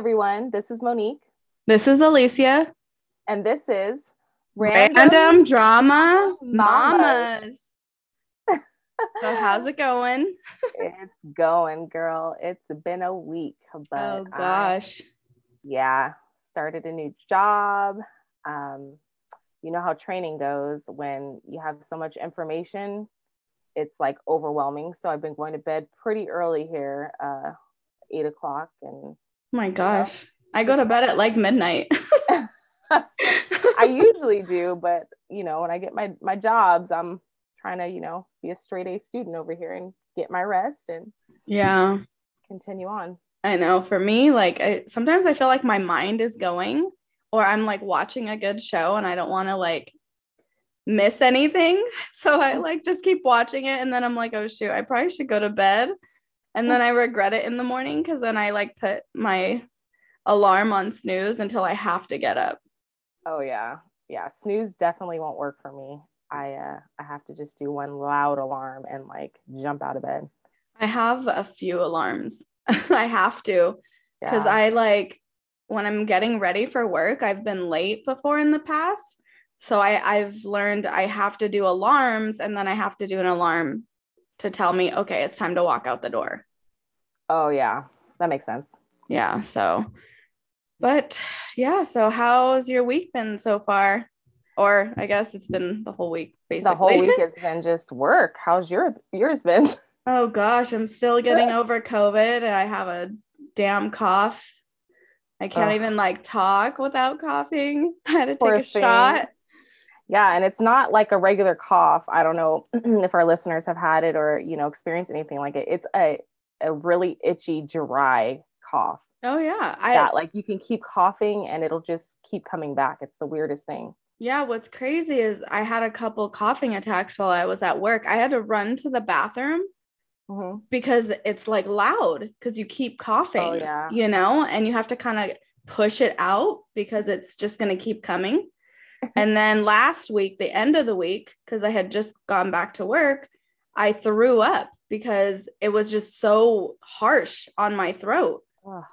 Everyone, this is Monique. This is Alicia. And this is Random, Random Drama Mamas. Mamas. so how's it going? it's going, girl. It's been a week, but oh gosh. I, yeah, started a new job. Um, you know how training goes when you have so much information, it's like overwhelming. So I've been going to bed pretty early here, uh, eight o'clock, and my gosh. I go to bed at like midnight. I usually do, but you know, when I get my my jobs, I'm trying to, you know, be a straight A student over here and get my rest and yeah, continue on. I know. For me, like I, sometimes I feel like my mind is going or I'm like watching a good show and I don't want to like miss anything. So I mm. like just keep watching it and then I'm like, "Oh shoot, I probably should go to bed." And then I regret it in the morning because then I like put my alarm on snooze until I have to get up. Oh yeah, yeah. Snooze definitely won't work for me. I uh, I have to just do one loud alarm and like jump out of bed. I have a few alarms. I have to because yeah. I like when I'm getting ready for work. I've been late before in the past, so I I've learned I have to do alarms and then I have to do an alarm to tell me, okay, it's time to walk out the door. Oh, yeah. That makes sense. Yeah. So, but yeah. So, how's your week been so far? Or I guess it's been the whole week, basically. The whole week has been just work. How's your yours been? Oh gosh, I'm still getting over COVID. And I have a damn cough. I can't even like talk without coughing. I had to take a thing. shot. Yeah, and it's not like a regular cough. I don't know if our listeners have had it or you know experienced anything like it. It's a a really itchy, dry cough. Oh yeah, I that like you can keep coughing and it'll just keep coming back. It's the weirdest thing. Yeah, what's crazy is I had a couple coughing attacks while I was at work. I had to run to the bathroom mm-hmm. because it's like loud because you keep coughing. Oh, yeah. You know, and you have to kind of push it out because it's just going to keep coming and then last week, the end of the week, because I had just gone back to work, I threw up because it was just so harsh on my throat. Oh,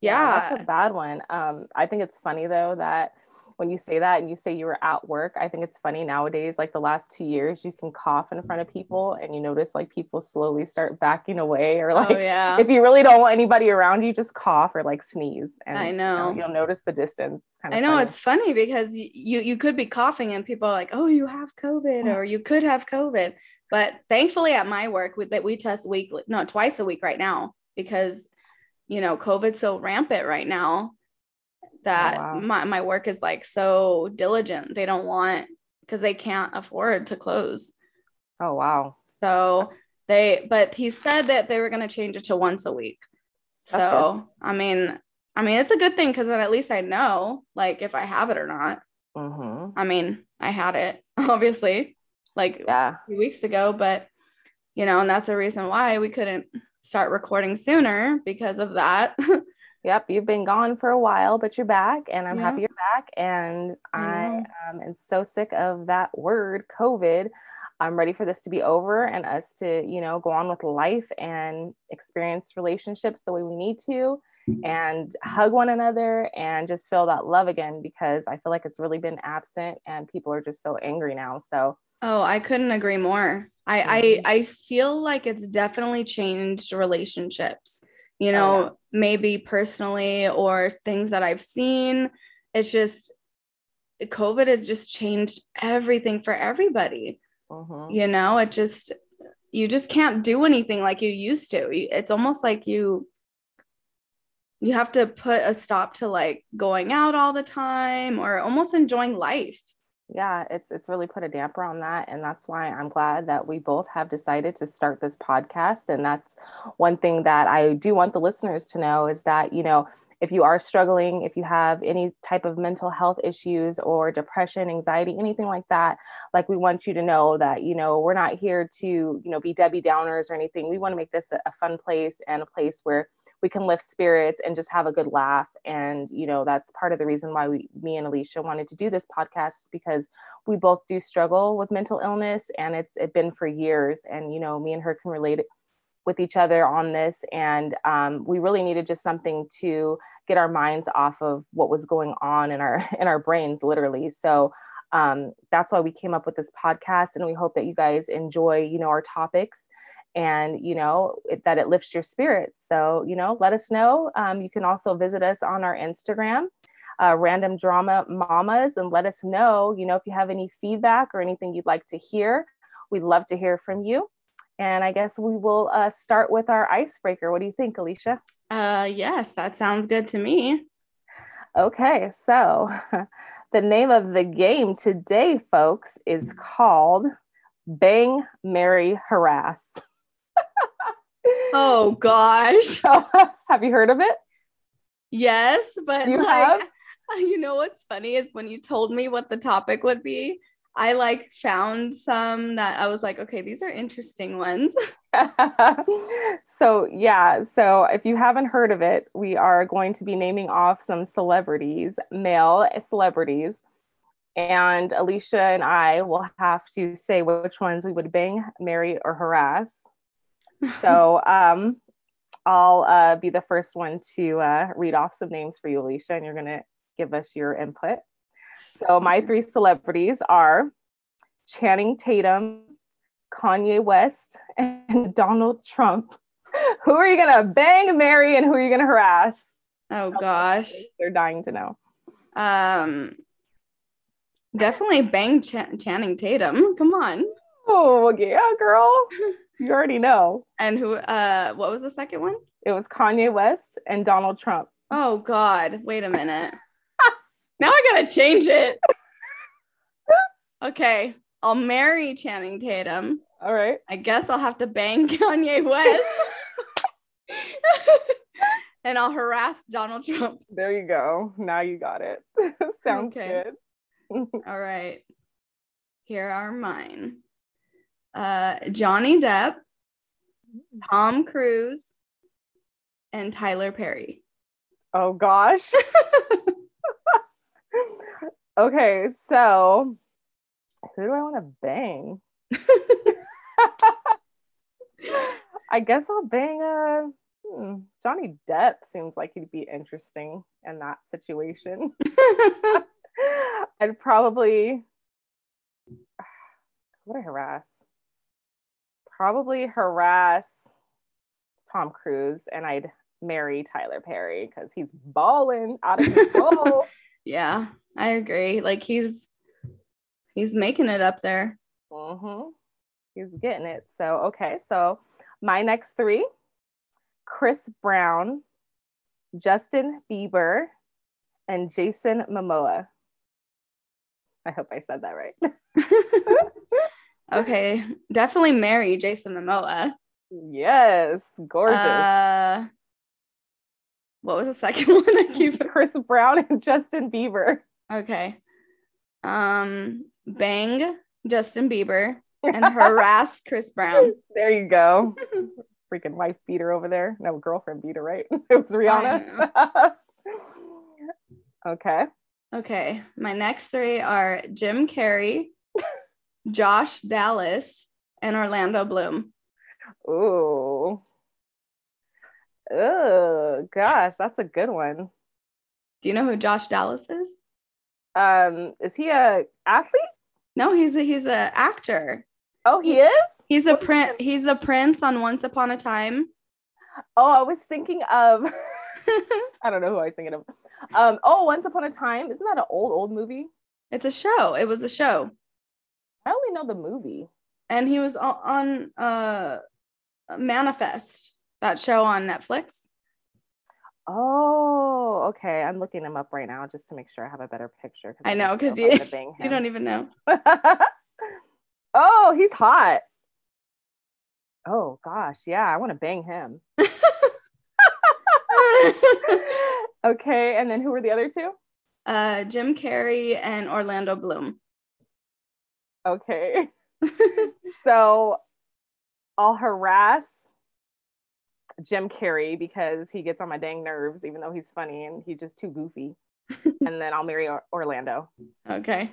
yeah. yeah. That's a bad one. Um, I think it's funny though that when you say that and you say you were at work, I think it's funny nowadays, like the last two years, you can cough in front of people and you notice like people slowly start backing away or oh, like oh, yeah. if you really don't want anybody around you, just cough or like sneeze. And I know, you will notice the distance. I know funny. it's funny because you you could be coughing and people are like, oh, you have COVID or you could have COVID. But thankfully at my work with that we test weekly, not twice a week right now because you know COVID's so rampant right now that oh, wow. my, my work is like so diligent. They don't want because they can't afford to close. Oh wow. So they but he said that they were going to change it to once a week. That's so, good. I mean, I mean it's a good thing cuz then at least I know like if I have it or not. Mm-hmm. I mean, I had it obviously like yeah. a few weeks ago, but you know, and that's the reason why we couldn't start recording sooner because of that. Yep, you've been gone for a while, but you're back, and I'm yeah. happy you're back. And I um, am so sick of that word, COVID. I'm ready for this to be over and us to, you know, go on with life and experience relationships the way we need to and hug one another and just feel that love again because I feel like it's really been absent and people are just so angry now. So, oh, I couldn't agree more. I, I, mm-hmm. I feel like it's definitely changed relationships you know, oh, yeah. maybe personally or things that I've seen. It's just COVID has just changed everything for everybody. Uh-huh. You know, it just, you just can't do anything like you used to. It's almost like you, you have to put a stop to like going out all the time or almost enjoying life yeah it's it's really put a damper on that and that's why i'm glad that we both have decided to start this podcast and that's one thing that i do want the listeners to know is that you know if you are struggling if you have any type of mental health issues or depression anxiety anything like that like we want you to know that you know we're not here to you know be debbie downers or anything. We want to make this a, a fun place and a place where we can lift spirits and just have a good laugh. And you know that's part of the reason why we me and alicia wanted to do this podcast because we both do struggle with mental illness and it's it been for years. And you know me and her can relate with each other on this, and um, we really needed just something to get our minds off of what was going on in our in our brains, literally. So um, that's why we came up with this podcast, and we hope that you guys enjoy, you know, our topics and you know it, that it lifts your spirits. So you know let us know. Um, you can also visit us on our instagram uh, random drama mamas and let us know you know if you have any feedback or anything you'd like to hear. We'd love to hear from you. And i guess we will uh, start with our icebreaker. What do you think alicia? Uh yes that sounds good to me. Okay so the name of the game today folks is called bang marry harass oh gosh. have you heard of it? Yes, but you like, have? you know what's funny is when you told me what the topic would be, I like found some that I was like, okay, these are interesting ones. so, yeah, so if you haven't heard of it, we are going to be naming off some celebrities, male celebrities. And Alicia and I will have to say which ones we would bang, marry, or harass so um, I'll uh, be the first one to uh, read off some names for you, Alicia, and you're going to give us your input. So my three celebrities are Channing Tatum, Kanye West, and Donald Trump. Who are you going to bang, marry, and who are you going to harass? Oh gosh, they're dying to know. Um, definitely bang Ch- Channing Tatum. Come on. Oh yeah, girl. You already know. And who uh what was the second one? It was Kanye West and Donald Trump. Oh god, wait a minute. now I got to change it. okay, I'll marry Channing Tatum. All right. I guess I'll have to bang Kanye West. and I'll harass Donald Trump. There you go. Now you got it. Sounds okay. good. All right. Here are mine uh, Johnny Depp, Tom Cruise, and Tyler Perry. Oh gosh. okay, so who do I want to bang? I guess I'll bang uh hmm, Johnny Depp seems like he'd be interesting in that situation. I'd probably what a harass probably harass Tom Cruise and I'd marry Tyler Perry because he's balling out of control. yeah, I agree. Like he's he's making it up there. Mm-hmm. He's getting it. So okay, so my next three: Chris Brown, Justin Bieber, and Jason Momoa. I hope I said that right. Okay, definitely marry Jason Momoa. Yes, gorgeous. Uh, what was the second one? I keep Chris Brown and Justin Bieber. Okay. Um, bang Justin Bieber and harass Chris Brown. There you go. Freaking wife beater over there. No, girlfriend beater, right? it was Rihanna. okay. Okay. My next three are Jim Carrey, Josh Dallas, and Orlando Bloom. Ooh. Oh gosh, that's a good one. Do you know who Josh Dallas is? Um, is he a athlete? No, he's a he's a actor. Oh, he is. He's a prince. He's a prince on Once Upon a Time. Oh, I was thinking of. I don't know who I was thinking of. Um. Oh, Once Upon a Time. Isn't that an old old movie? It's a show. It was a show. I only know the movie. And he was on uh Manifest, that show on Netflix. Oh, okay. I'm looking him up right now just to make sure I have a better picture. I know because you, you don't even know. oh, he's hot. Oh gosh, yeah, I want to bang him. okay, and then who were the other two? Uh, Jim Carrey and Orlando Bloom. Okay. so I'll harass Jim Carrey because he gets on my dang nerves, even though he's funny and he's just too goofy. and then I'll marry or- Orlando. Okay.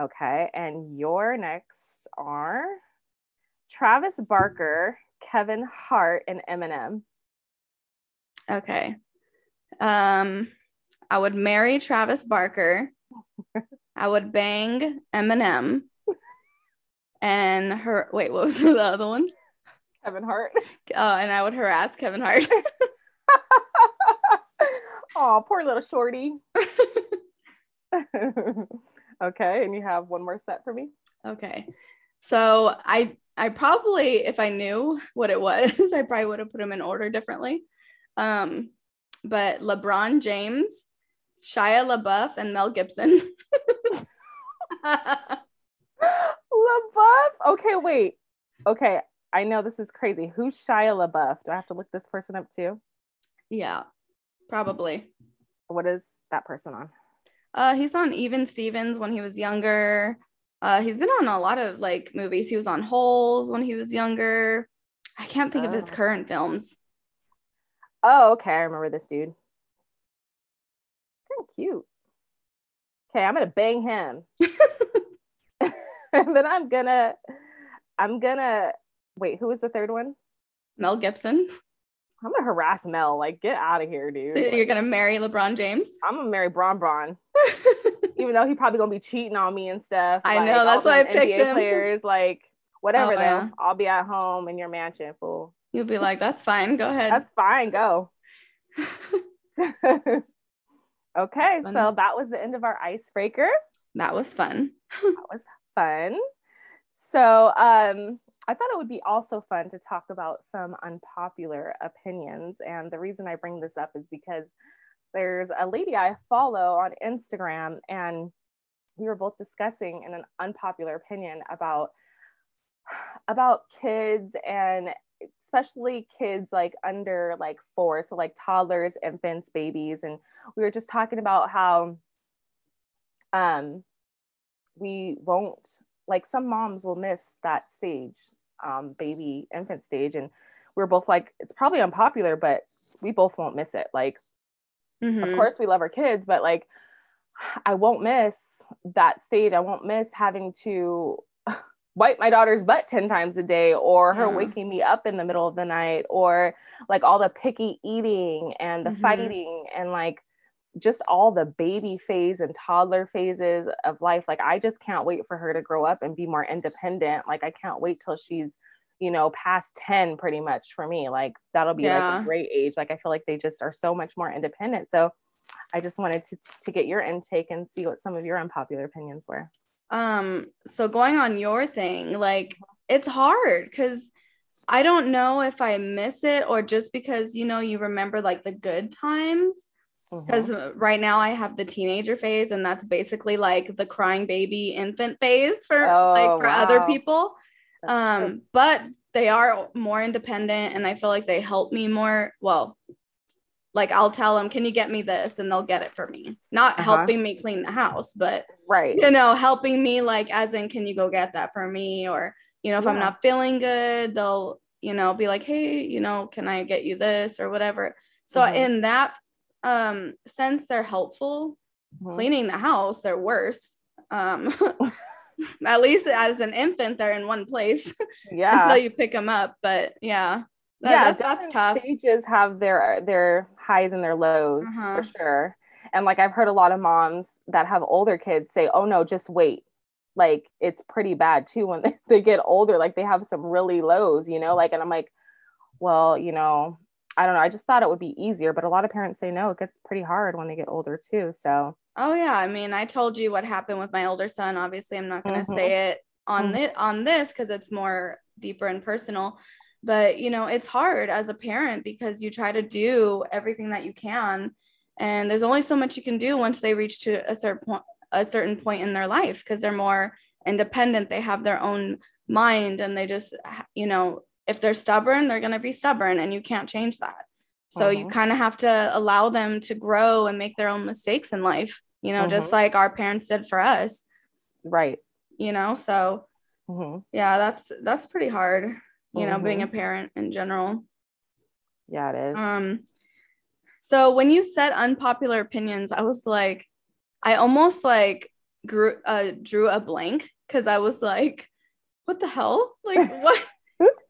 Okay. And your next are Travis Barker, Kevin Hart and Eminem. Okay. Um, I would marry Travis Barker. I would bang Eminem. And her wait, what was the other one? Kevin Hart. Uh, and I would harass Kevin Hart. oh, poor little shorty. okay, and you have one more set for me. Okay. So I I probably if I knew what it was, I probably would have put them in order differently. Um, but LeBron James, Shia LaBeouf, and Mel Gibson. LaBeouf. Okay, wait. Okay, I know this is crazy. Who's Shia LaBeouf? Do I have to look this person up too? yeah, probably. What is that person on? Uh, he's on Even Stevens when he was younger. Uh, he's been on a lot of like movies. He was on Holes when he was younger. I can't think of his Oh. current films. Oh, okay. I remember this dude. Kind of cute. Okay, I'm gonna bang him. and then I'm gonna I'm gonna wait, who was the third one? Mel Gibson. I'm gonna harass Mel. Like, get out of here, dude. So you're gonna marry LeBron James? I'm gonna marry Bron Bron. Even though he probably gonna be cheating on me and stuff. I like, know, that's why I picked NBA him, 'cause- Players, like whatever Oh, though. yeah. I'll be at home in your mansion, fool. You'll be like, that's fine. Go ahead. That's fine, go. Okay, Fun. so that was the end of our icebreaker. that was fun. that was fun. So um, I thought it would be also fun to talk about some unpopular opinions. And the reason I bring this up is because there's a lady I follow on Instagram, and we were both discussing an unpopular opinion about about kids and especially kids like under like four so like toddlers infants babies and we were just talking about how um we won't like some moms will miss that stage um baby infant stage and we are both like it's probably unpopular but we both won't miss it like of Mhm. course we love our kids but like i won't miss that stage i won't miss having to wipe my daughter's butt 10 times a day or her Yeah. waking me up in the middle of the night or like all the picky eating and the Mhm. fighting and like just all the baby phase and toddler phases of life. Like i just can't wait for her to grow up and be more independent. Like i can't wait till she's you know past 10 pretty much for me. Like that'll be like a great age. Like i feel like they just are so much more independent. So i just wanted to to get your intake and see what some of your unpopular opinions were Um, so going on your thing, like it's hard because I don't know if I miss it or just because you know you remember like the good times. Because right now I have the teenager phase, and that's basically like the crying baby infant phase for like Oh, for other people. Um, but they are more independent, and I feel like they help me more. Well, like I'll tell them, "Can you get me this?" and they'll get it for me. Not Uh-huh. helping me clean the house, but right you know, helping me like as in, can you go get that for me? Or, you know, if I'm not feeling good, they'll, you know, be like, hey, you know, can I get you this or whatever. So Mhm. in that um sense, they're helpful. Mhm. Cleaning the house, they're worse. Um at least as an infant, they're in one place yeah until you pick them up. But yeah. That, yeah that- that's tough. stages have their their highs and their lows Uh-huh. for sure and like i've heard a lot of moms that have older kids say oh no just wait like it's pretty bad too when they, they get older like they have some really lows you know like and i'm like well you know i don't know i just thought it would be easier but a lot of parents say no it gets pretty hard when they get older too so Oh yeah, I mean, I told you what happened with my older son. Obviously, I'm not going to Mhm. say it on this on this because it's more deeper and personal. But you know, it's hard as a parent because you try to do everything that you can, and there's only so much you can do once they reach to a certain point a certain point in their life because they're more independent. They have their own mind, and they just you know, if they're stubborn, they're going to be stubborn, and you can't change that. So you Mhm. kind of have to allow them to grow and make their own mistakes in life, you know, just Mhm. like our parents did for us, right you know. So hmm yeah, that's that's pretty hard, you know, being a Mm-hmm. parent in general. yeah it is Um so when you said unpopular opinions, I was like, I almost like grew uh drew a blank because I was like, what the hell? Like what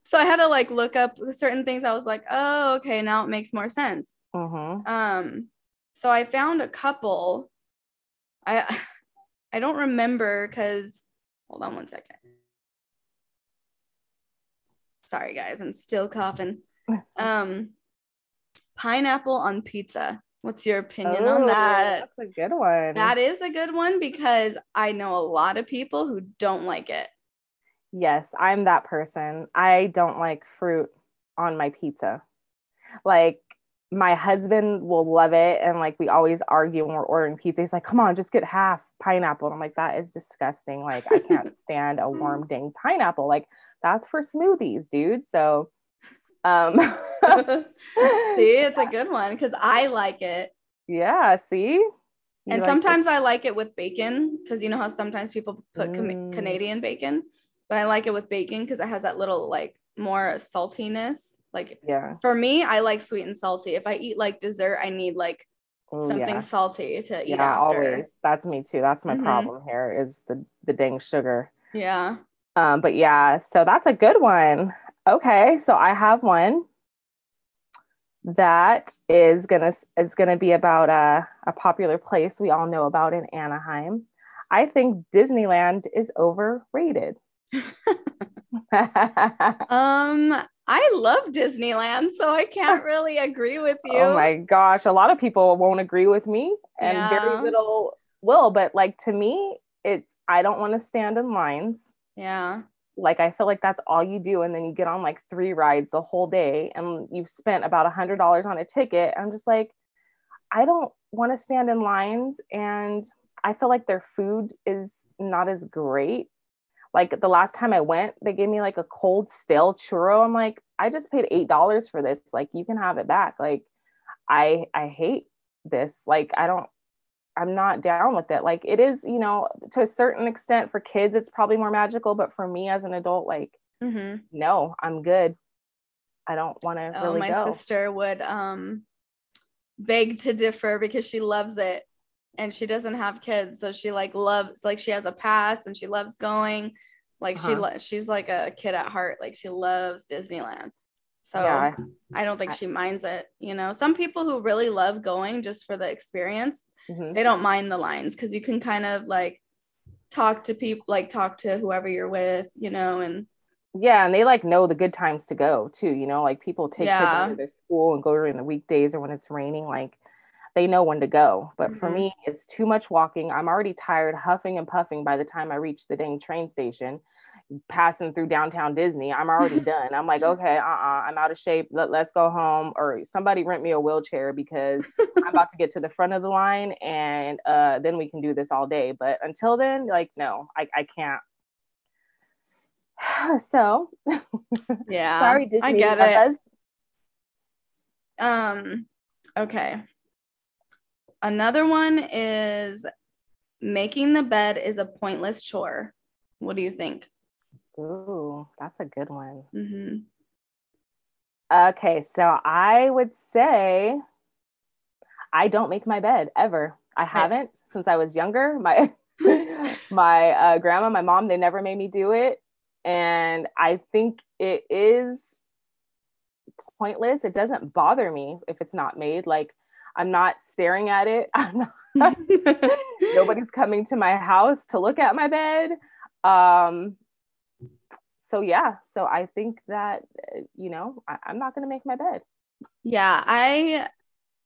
so I had to like look up certain things. I was like, oh, okay, now it makes more sense. Mm-hmm. Um, so I found a couple. I I don't remember because hold on one second. Sorry guys, I'm still coughing. Um pineapple on pizza. What's your opinion on Oh, that? That's a good one. That is a good one because I know a lot of people who don't like it. Yes, I'm that person. I don't like fruit on my pizza. Like my husband will love it and like we always argue when we're ordering pizza. He's like, "Come on, just get half pineapple." And I'm like, "That is disgusting. Like I can't stand a warm dang pineapple. Like that's for smoothies, dude." So um see, it's a good one because I like it. yeah, see? You and like sometimes I like it with bacon because you know how sometimes people put Mm. Canadian bacon, but I like it with bacon because it has that little like more saltiness. Like yeah. for me, I like sweet and salty. If I eat like dessert, I need like Oh, something yeah. salty to eat yeah, after. always. That's me too. That's my Mhm. problem here is the the dang sugar. Yeah. Um, but yeah, so that's a good one. Okay, so I have one that is gonna is gonna be about a, a popular place we all know about in Anaheim. I think Disneyland is overrated. Um, I love Disneyland, so I can't really agree with oh you. oh my gosh, a lot of people won't agree with me, and Yeah. very little will. But like to me, it's I don't want to stand in lines. Yeah. like I feel like that's all you do, and then you get on like three rides the whole day, and you've spent about a hundred dollars on a ticket. I'm just like, I don't want to stand in lines, and I feel like their food is not as great. Like the last time I went, they gave me like a cold stale churro. I'm like, I just paid eight dollars for this. Like you can have it back. Like I I hate this. Like I don't I'm not down with it. Like it is, you know, to a certain extent for kids, it's probably more magical, but for me as an adult, like Mm-hmm. no, I'm good. I don't want to Oh, really my go. sister would um beg to differ because she loves it and she doesn't have kids so she like loves like she has a pass and she loves going like she Uh-huh. lo- she's like a kid at heart like she loves Disneyland so yeah, I don't think I- she minds it you know some people who really love going just for the experience mhm. they don't mind the lines because you can kind of like talk to people like talk to whoever you're with you know and yeah, and they like know the good times to go too. You know, like people take kids Yeah. out of their school and go during the weekdays or when it's raining. Like they know when to go. But for Mhm. me, it's too much walking. I'm already tired, huffing and puffing by the time I reach the dang train station. Passing through downtown Disney, I'm already done. I'm like, okay, uh, uh-uh, I'm out of shape. Let, let's go home, or somebody rent me a wheelchair because I'm about to get to the front of the line, and uh, then we can do this all day. But until then, like, no, I, I can't. so yeah sorry, Disney. I get it Um, okay. Another one is making the bed is a pointless chore. What do you think? Ooh, that's a good one. hmm Okay, so I would say I don't make my bed ever. I haven't since I was younger. My my uh, grandma, my mom, they never made me do it, and I think it is pointless. It doesn't bother me if it's not made. Like I'm not staring at it. Not, nobody's coming to my house to look at my bed. Um, so yeah, so I think that uh, you know I, I'm not gonna make my bed. yeah, I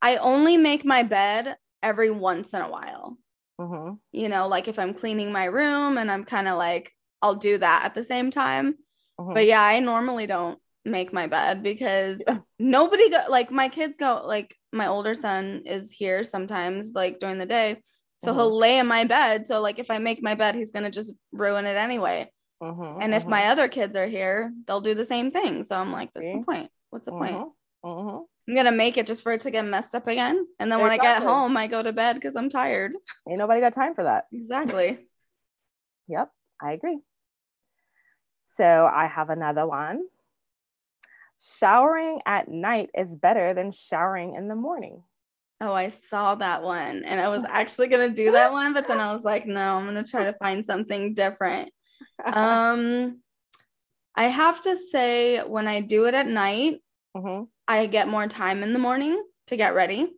I only make my bed every once in a while. hmm You know, like if I'm cleaning my room and I'm kind of like I'll do that at the same time. Mhm. But yeah, I normally don't make my bed because Yeah. nobody go like my kids go like my older son is here sometimes like during the day. So he'll lay in my bed. So like if I make my bed, he's gonna just ruin it anyway. Mhm, And if mhm, my other kids are here, they'll do the same thing. So I'm like, what's the See? point? What's the point? I'm gonna make it just for it to get messed up again. And then when I get home, I go to bed because I'm tired. ain't nobody got time for that. Exactly. Yep, I agree. So I have another one. Showering at night is better than showering in the morning. Oh, I saw that one. And I was actually gonna do that one, but then I was like, no, I'm gonna try to find something different. Um I have to say, when I do it at night, hmm I get more time in the morning to get ready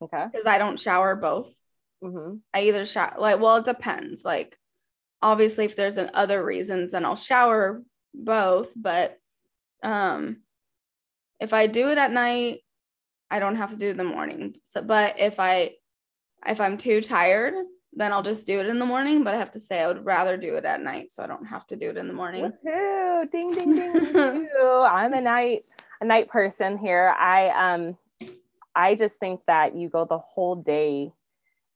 Okay. because I don't shower both. hmm I either shower like well, it depends. Like obviously if there's an other reasons, then I'll shower both. But um if I do it at night, I don't have to do it in the morning. So but if I if I'm too tired, then I'll just do it in the morning. But I have to say I would rather do it at night so I don't have to do it in the morning. Woohoo! Ding ding ding! me. I'm a night a night person here. I um I just think that you go the whole day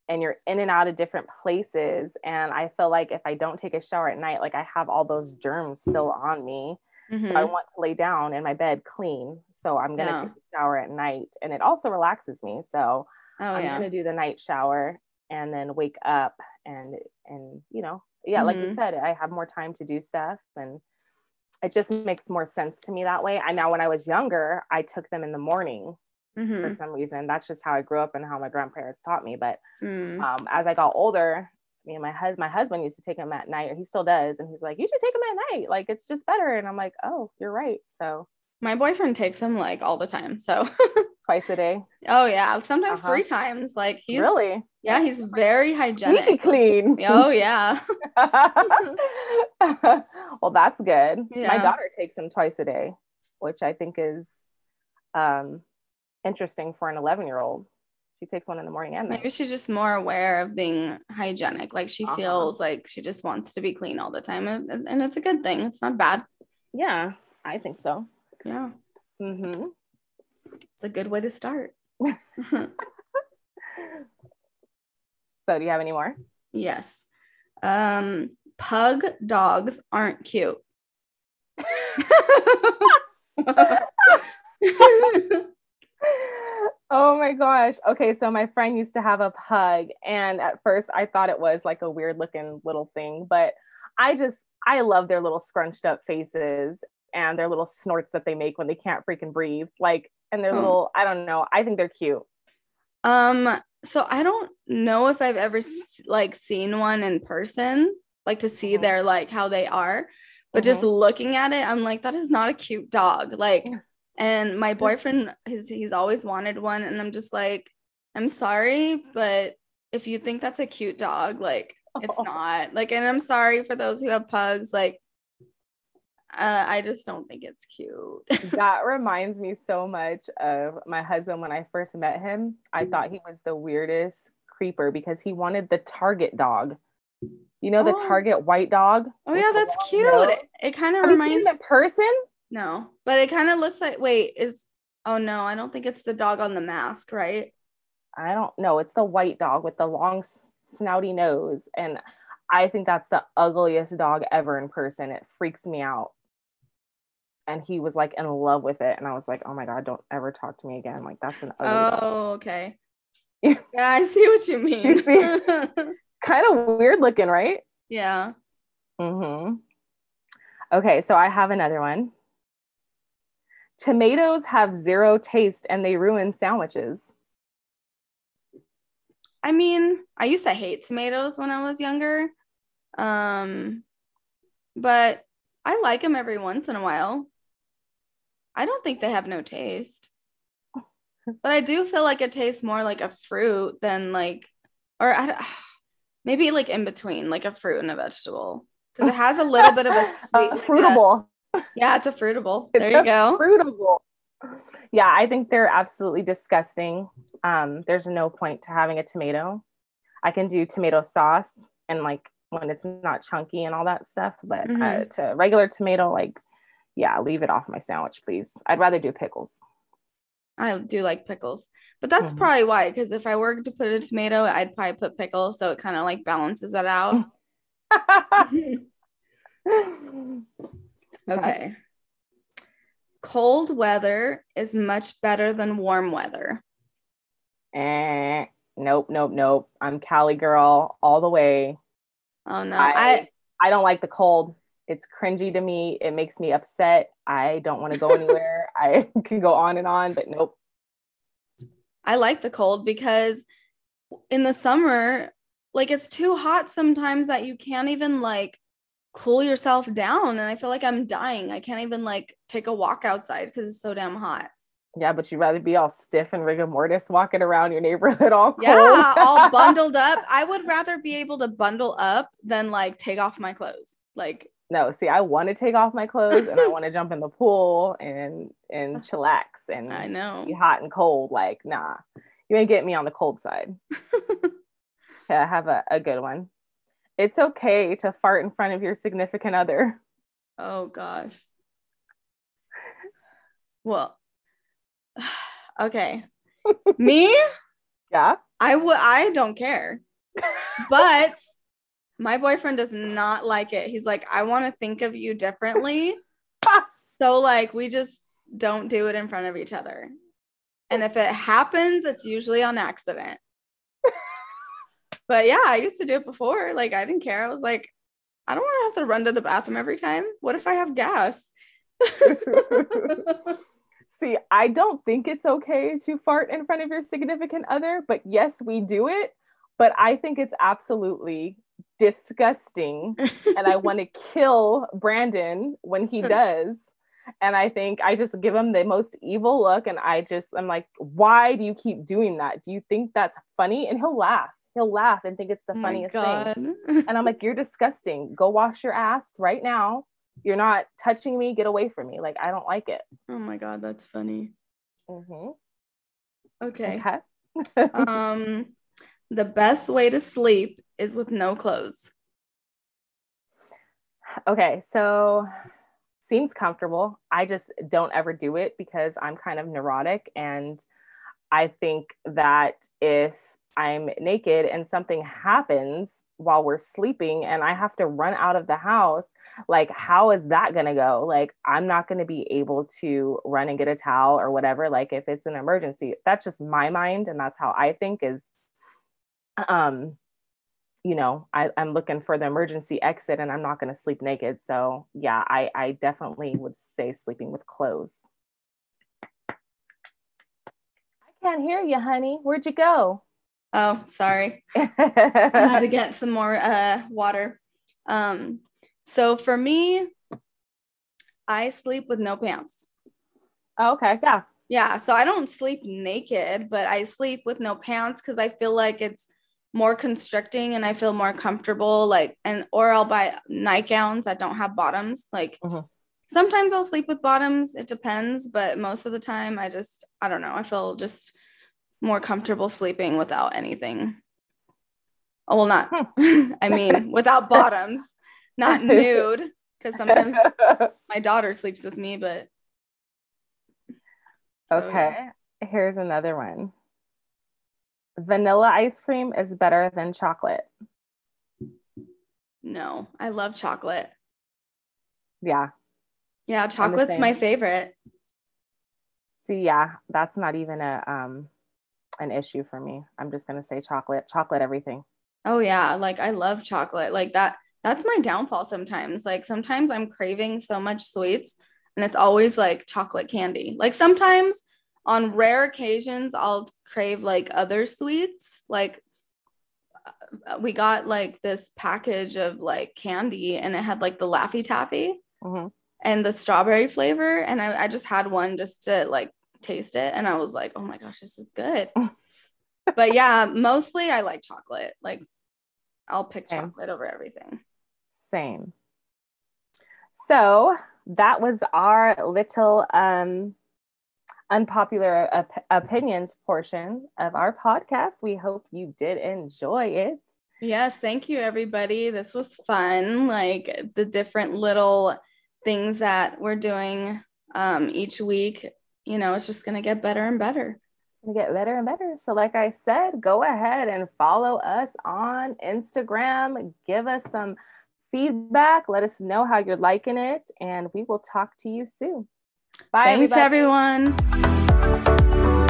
and you're in and out of different places and I feel like if I don't take a shower at night like I have all those germs still on me. So I Mhm. want to lay down in my bed clean. So I'm going to Yeah. take a shower at night and it also relaxes me. So Oh I'm yeah. going to do the night shower and then wake up and and you know, yeah, like you Mhm. said, I have more time to do stuff and it just makes more sense to me that way. I now when I was younger, I took them in the morning for Mhm. some reason. That's just how I grew up and how my grandparents taught me. But Mm. um, as I got older, me and my husband, my husband used to take them at night, or he still does, and he's like, "You should take them at night. Like it's just better." And I'm like, "Oh, you're right." So My boyfriend takes them like all the time. So twice a day. oh yeah, sometimes Uh-huh. three times. Like he's really? yeah, he's very hygienic. clean. Oh yeah. well, that's good. My daughter takes them twice a day, which I think is um, interesting for an 11 year old. She takes one in the morning and night. Maybe she's just more aware of being hygienic. Like she Uh-huh. feels like she just wants to be clean all the time. And, and- it's a good thing. It's not bad. Yeah, I think so. Yeah. hmm It's a good way to start. So, do you have any more? yes. Um, pug dogs aren't cute. oh my gosh. Okay, so my friend used to have a pug, and at first I thought it was like a weird looking little thing, but I just I love their little scrunched up faces and their little snorts that they make when they can't freaking breathe. Like, and their Oh. little I don't know. I think they're cute. um, so I don't know if I've ever like seen one in person, like to see Mhm. their like how they are, but just looking at it, I'm like, that is not a cute dog. Like, Yeah. And my boyfriend he's he's always wanted one, and I'm just like, I'm sorry, but if you think that's a cute dog, like it's not. Like, and I'm sorry for those who have pugs, like uh, I just don't think it's cute. that reminds me so much of my husband when I first met him. I Mm-hmm. thought he was the weirdest creeper because he wanted the Target dog. You know the Oh. Target white dog? oh yeah, that's cute. nose? It, it kind of Have you seen reminds in person? No, but it kind of looks like wait, is oh no, I don't think it's the dog on the mask, right? I don't know. It's the white dog with the long snouty nose. And I think that's the ugliest dog ever in person. It freaks me out. And he was like in love with it. And I was like, oh my God, don't ever talk to me again. Like, that's an ugly dog. Oh, okay. Yeah. I see what you mean. see? Kind of weird looking, right? yeah. Mm-hmm. Okay, so I have another one. Tomatoes have zero taste and they ruin sandwiches. I mean, I used to hate tomatoes when I was younger. Um, but I like them every once in a while. I don't think they have no taste. But I do feel like it tastes more like a fruit than like, or I, maybe like in between, like a fruit and a vegetable. Because it has a little bit of a sweet. Uh, fruitable. Yeah, it's a fruitable. It's There you go. Fruitable. Yeah, I think they're absolutely disgusting. Um, there's no point to having a tomato. I can do tomato sauce and like when it's not chunky and all that stuff, but uh, Mhm. to regular tomato, like, yeah, leave it off my sandwich, please. I'd rather do pickles. I do like pickles, but that's Mhm. probably why. Because if I were to put a tomato, I'd probably put pickle, so it kind of like balances it out. okay. Cold weather is much better than warm weather. Eh, nope, nope, nope. I'm Cali girl all the way. Oh no, I, I I don't like the cold. It's cringy to me. It makes me upset. I don't want to go anywhere. I can go on and on, but nope. I like the cold because in the summer, like it's too hot sometimes that you can't even like cool yourself down and i feel like i'm dying i can't even like take a walk outside because it's so damn hot yeah, but you'd rather be all stiff and rigor mortis walking around your neighborhood all cold. Yeah, all bundled up. I would rather be able to bundle up than like take off my clothes. Like no, see, I want to take off my clothes and I want to jump in the pool and and chillax and I know be hot and cold. Like, nah, you ain't get me on the cold side. yeah, have a, a good one. It's okay to fart in front of your significant other. Oh gosh. Well, okay. Me? Yeah. I would I don't care. But my boyfriend does not like it. He's like, I want to think of you differently. so like we just don't do it in front of each other. And if it happens, it's usually on accident. But yeah, I used to do it before. Like I didn't care. I was like, I don't want to have to run to the bathroom every time. What if I have gas? See, I don't think it's okay to fart in front of your significant other, but yes, we do it. But I think it's absolutely disgusting. and I want to kill Brandon when he does. And I think I just give him the most evil look. And I just, I'm like, why do you keep doing that? Do you think that's funny? And he'll laugh. He'll laugh and think it's the oh funniest thing. And I'm like, you're disgusting. Go wash your ass right now. You're not touching me. Get away from me. Like i don't like it. Oh my god that's funny. Mm-hmm. okay, okay. um the best way to sleep is with no clothes. Okay so seems comfortable. I just don't ever do it because i'm kind of neurotic and i think that if I'm naked and something happens while we're sleeping and I have to run out of the house, like, how is that going to go? Like, I'm not going to be able to run and get a towel or whatever. Like, if it's an emergency, that's just my mind. And that's how I think is, um, you know, I, I'm looking for the emergency exit and I'm not going to sleep naked. So, yeah, I, I definitely would say sleeping with clothes. I can't hear you, honey. Where'd you go? Oh, sorry. I had to get some more uh, water. Um, so for me, I sleep with no pants. Oh, okay. Yeah. Yeah. So I don't sleep naked, but I sleep with no pants because I feel like it's more constricting and I feel more comfortable. Like, and or I'll buy nightgowns that don't have bottoms. Like, mm-hmm. sometimes I'll sleep with bottoms. It depends, but most of the time, I just, I don't know. I feel just more comfortable sleeping without anything. Oh, well, not. I mean, without bottoms, not nude, because sometimes my daughter sleeps with me, but. So, okay. Yeah. Here's another one vanilla ice cream is better than chocolate. No, I love chocolate. Yeah. Yeah, chocolate's my favorite. See, yeah, that's not even a um an issue for me. I'm just going to say chocolate, chocolate everything. Oh yeah, like I love chocolate. Like that that's my downfall sometimes. Like sometimes I'm craving so much sweets and it's always like chocolate candy. Like sometimes on rare occasions I'll crave like other sweets. Like uh, we got like this package of like candy and it had like the Laffy Taffy mm-hmm. and the strawberry flavor. And I, I just had one just to like taste it and I was like, oh my gosh, this is good. but yeah, mostly I like chocolate. Like I'll pick Same. chocolate over everything. Same. So that was our little um unpopular op- opinions portion of our podcast. We hope you did enjoy it. Yes, thank you everybody. This was fun. Like the different little things that we're doing um, each week you know, it's just going to get better and better. Get better and better. So, like I said, go ahead and follow us on Instagram. Give us some feedback. Let us know how you're liking it, and we will talk to you soon. Bye. Thanks, everybody. everyone.